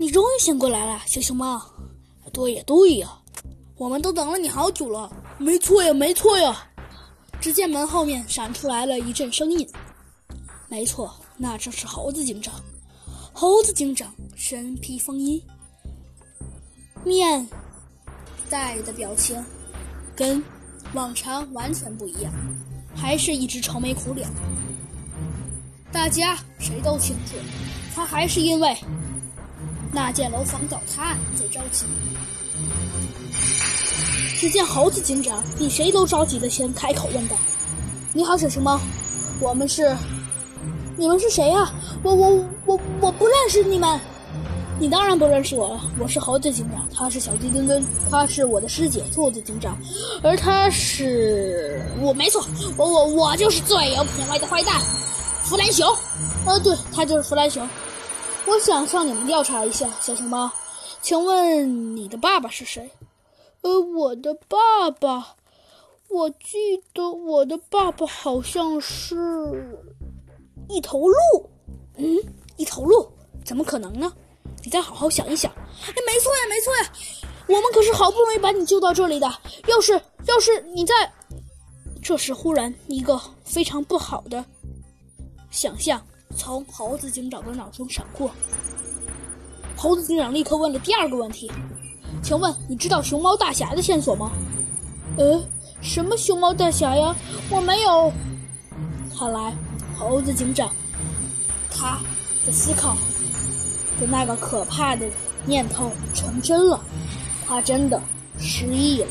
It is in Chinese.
你终于醒过来了，小熊猫。对呀，对呀，我们都等了你好久了。没错呀，没错呀。只见门后面闪出来了一阵声音。没错，那正是猴子警长。猴子警长身披风衣，面带的表情跟往常完全不一样，还是一直愁眉苦脸。大家谁都清楚，他还是因为那件楼房倒塌最着急。只见猴子警长比谁都着急的先开口问道：“你好，小熊猫，我们是……你们是谁呀？我我我我不认识你们。你当然不认识我了，我是猴子警长，他是小鸡墩墩，他是我的师姐兔子警长，而他是……我没错，我我我就是最有品位的坏蛋，弗兰熊。呃，对，他就是弗兰熊。我想向你们调查一下，小熊猫，请问你的爸爸是谁？”呃，我的爸爸，我记得我的爸爸好像是一头鹿。嗯，一头鹿？怎么可能呢？你再好好想一想。哎，没错呀，没错呀，我们可是好不容易把你救到这里的。要是要是你在……这时忽然一个非常不好的想象从猴子警长的脑中闪过。猴子警长立刻问了第二个问题。请问你知道熊猫大侠的线索吗？呃，什么熊猫大侠呀？我没有。看来猴子警长他的思考的那个可怕的念头成真了，他真的失忆了。